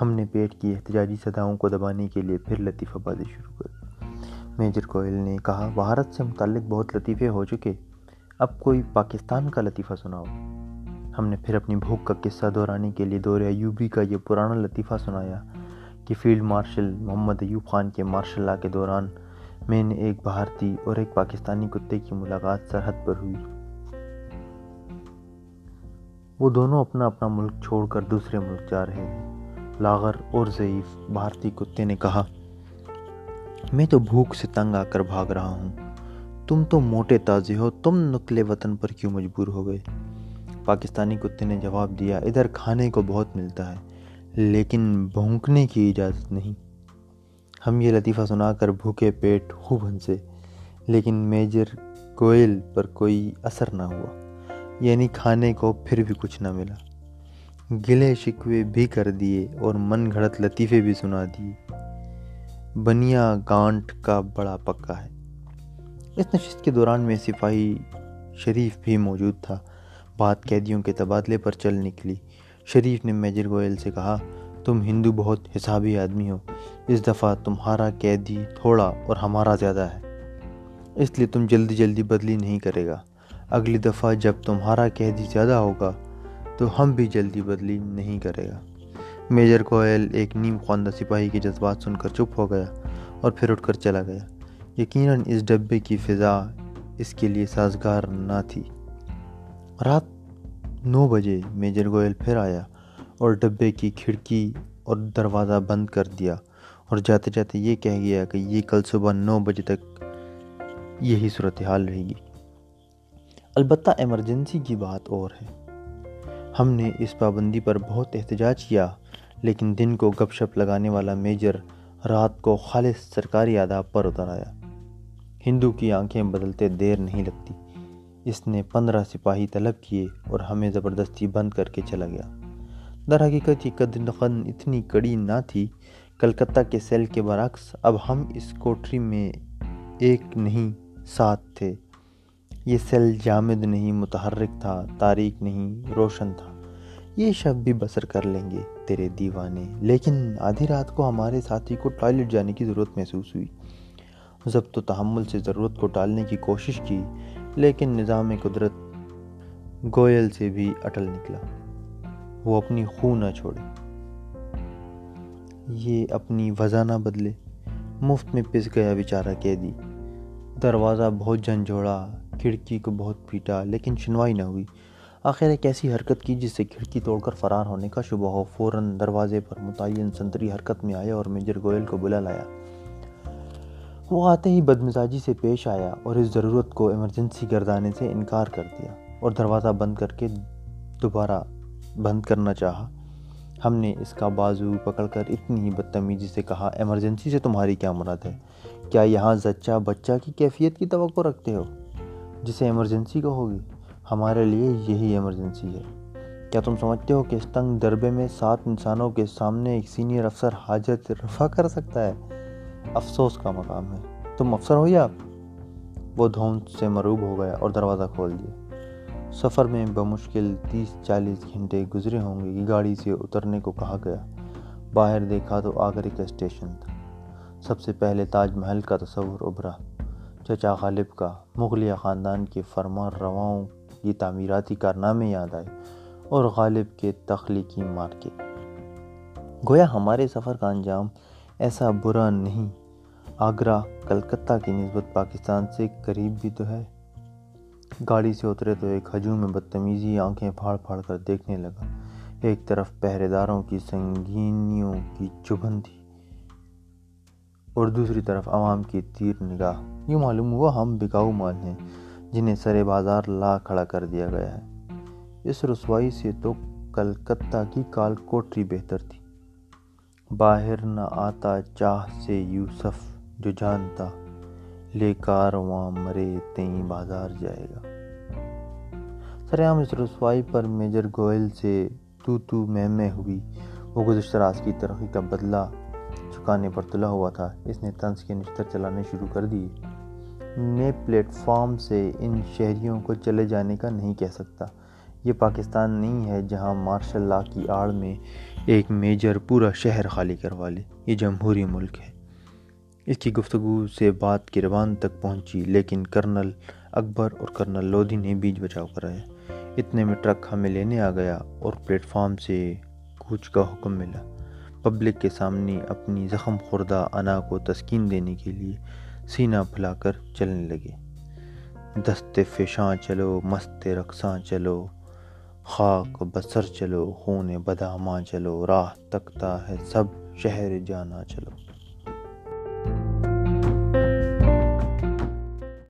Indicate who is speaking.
Speaker 1: ہم نے پیٹ کی احتجاجی صداؤں کو دبانے کے لیے پھر لطیفہ بازی شروع کر میجر کوئل نے کہا، بھارت سے متعلق بہت لطیفے ہو چکے۔ اب کوئی پاکستان کا لطیفہ سناؤ۔ ہم نے پھر اپنی بھوک کا قصہ دہرانے کے لیے دور ایوبی کا یہ پرانا لطیفہ سنایا کہ فیلڈ مارشل محمد ایوب خان کے مارشل لا کے دوران میں نے ایک بھارتی اور ایک پاکستانی کتے کی ملاقات سرحد پر ہوئی۔ وہ دونوں اپنا اپنا ملک چھوڑ کر دوسرے ملک جا رہے ہیں۔ لاغر اور ضعیف بھارتی کتے نے کہا، میں تو بھوک سے تنگ آ کر بھاگ رہا ہوں۔ تم تو موٹے تازے ہو، تم نقل وطن پر کیوں مجبور ہو گئے؟ پاکستانی کتے نے جواب دیا، ادھر کھانے کو بہت ملتا ہے، لیکن بھونکنے کی اجازت نہیں۔ ہم یہ لطیفہ سنا کر بھوکے پیٹ خوب ہنسے، لیکن میجر کوئل پر کوئی اثر نہ ہوا یعنی کھانے کو پھر بھی کچھ نہ ملا۔ گلے شکوے بھی کر دیے اور من گھڑت لطیفے بھی سنا دیے۔ بنیا گانٹ کا بڑا پکا ہے۔ اس نشست کے دوران میں سپاہی شریف بھی موجود تھا۔ بات قیدیوں کے تبادلے پر چل نکلی۔ شریف نے میجر گوئل سے کہا، تم ہندو بہت حسابی آدمی ہو۔ اس دفعہ تمہارا قیدی تھوڑا اور ہمارا زیادہ ہے۔ اس لیے تم جلدی جلدی بدلی نہیں کرے گا۔ اگلی دفعہ جب تمہارا قیدی زیادہ ہوگا تو ہم بھی جلدی بدلی نہیں کرے گا۔ میجر کوئل ایک نیم خواندہ سپاہی کے جذبات سن کر چپ ہو گیا اور پھر اٹھ کر چلا گیا۔ یقیناً اس ڈبے کی فضا اس کے لیے سازگار نہ تھی۔ رات نو بجے میجر گوئل پھر آیا اور ڈبے کی کھڑکی اور دروازہ بند کر دیا اور جاتے جاتے یہ کہہ گیا کہ یہ کل صبح نو بجے تک یہی صورتحال رہے گی۔ البتہ ایمرجنسی کی بات اور ہے۔ ہم نے اس پابندی پر بہت احتجاج کیا، لیکن دن کو گپ شپ لگانے والا میجر رات کو خالص سرکاری آداب پر اتر آیا۔ ہندو کی آنکھیں بدلتے دیر نہیں لگتی۔ اس نے پندرہ سپاہی طلب کیے اور ہمیں زبردستی بند کر کے چلا گیا۔ در حقیقت یہ قدن اتنی کڑی نہ تھی۔ کلکتہ کے سیل کے برعکس، اب ہم اس کوٹری میں ایک نہیں ساتھ تھے۔ یہ سیل جامد نہیں، متحرک تھا، تاریک نہیں، روشن تھا۔ یہ شب بھی بسر کر لیں گے تیرے دیوانے۔ لیکن آدھی رات کو ہمارے ساتھی کو ٹوائلٹ جانے کی ضرورت محسوس ہوئی۔ ضبط و تحمل سے ضرورت کو ٹالنے کی کوشش کی، لیکن نظام قدرت گوئل سے بھی اٹل نکلا۔ وہ اپنی خو نہ چھوڑے۔ یہ اپنی وضع نہ بدلے۔ مفت میں پس گیا بیچارہ قیدی۔ دروازہ بہت جھنجھوڑا کھڑکی کو بہت پیٹا لیکن شنوائی نہ ہوئی۔ آخر ایک ایسی حرکت کی جس سے کھڑکی توڑ کر فرار ہونے کا شبہ ہو۔ فوراً دروازے پر متعین سنتری حرکت میں آیا اور میجر گوئل کو بلا لایا۔ وہ آتے ہی بدمزاجی سے پیش آیا اور اس ضرورت کو ایمرجنسی گردانے سے انکار کر دیا اور دروازہ بند کر کے دوبارہ بند کرنا چاہا۔ ہم نے اس کا بازو پکڑ کر اتنی ہی بدتمیزی سے کہا، ایمرجنسی سے تمہاری کیا مراد ہے؟ کیا یہاں زچہ بچہ کی کیفیت کی توقع رکھتے ہو؟ جسے ایمرجنسی کو ہوگی ہمارے لیے یہی ایمرجنسی ہے۔ کیا تم سمجھتے ہو کہ اس تنگ دربے میں سات انسانوں کے سامنے ایک سینئر افسر حاجت رفع کر سکتا ہے؟ افسوس کا مقام ہے۔ تم افسر ہو یا وہ دھوند سے مروب ہو گیا اور دروازہ کھول دیا۔ سفر میں بمشکل تیس چالیس گھنٹے گزرے ہوں گے کہ گاڑی سے اترنے کو کہا گیا۔ باہر دیکھا تو آگرے کا اسٹیشن تھا۔ سب سے پہلے تاج محل کا تصور ابھرا۔ چچا غالب کا مغلیہ خاندان کے فرمان رواؤں کی تعمیراتی کارنامے یاد آئے اور غالب کے تخلیقی مارکے۔ گویا ہمارے سفر کا انجام ایسا برا نہیں۔ آگرہ، کلکتہ کی نسبت پاکستان سے قریب بھی تو ہے۔ گاڑی سے اترے تو ایک ہجوم میں بدتمیزی آنکھیں پھاڑ پھاڑ کر دیکھنے لگا۔ ایک طرف پہرے داروں کی سنگینیوں کی چبھن تھی۔ اور دوسری طرف عوام کی تیر نگاہ۔ یوں معلوم ہوا ہم بکاؤ مال ہیں جنہیں سر بازار لا کھڑا کر دیا گیا ہے۔ اس رسوائی سے تو کلکتہ کی کال کوٹری بہتر تھی۔ باہر نہ آتا چاہ سے یوسف جو جانتا، لے کار وہاں مرے تئیں بازار جائے گا۔ سرعام اس رسوائی پر میجر گوئل سے تو تو میں ہوئی۔ وہ گزشتہ راز کی ترقی کا بدلہ چکانے پر تلا ہوا تھا۔ اس نے طنز کے نشتر چلانے شروع کر دی میں پلیٹ فارم سے ان شہریوں کو چلے جانے کا نہیں کہہ سکتا۔ یہ پاکستان نہیں ہے جہاں مارشل لا کی آڑ میں ایک میجر پورا شہر خالی کروا لے۔ یہ جمہوری ملک ہے۔ اس کی گفتگو سے بات کی روان تک پہنچی، لیکن کرنل اکبر اور کرنل لودھی نے بیچ بچاؤ کرایا اتنے میں ٹرک ہمیں لینے آ گیا اور پلیٹ فارم سے کوچ کا حکم ملا۔ پبلک کے سامنے اپنی زخم خوردہ انا کو تسکین دینے کے لیے سینہ پھلا کر چلنے لگے۔ دست فشاں چلو، مست رقصاں چلو، خاک بسر چلو، خون بداماں چلو، راہ تکتا ہے، سب شہر جانا چلو۔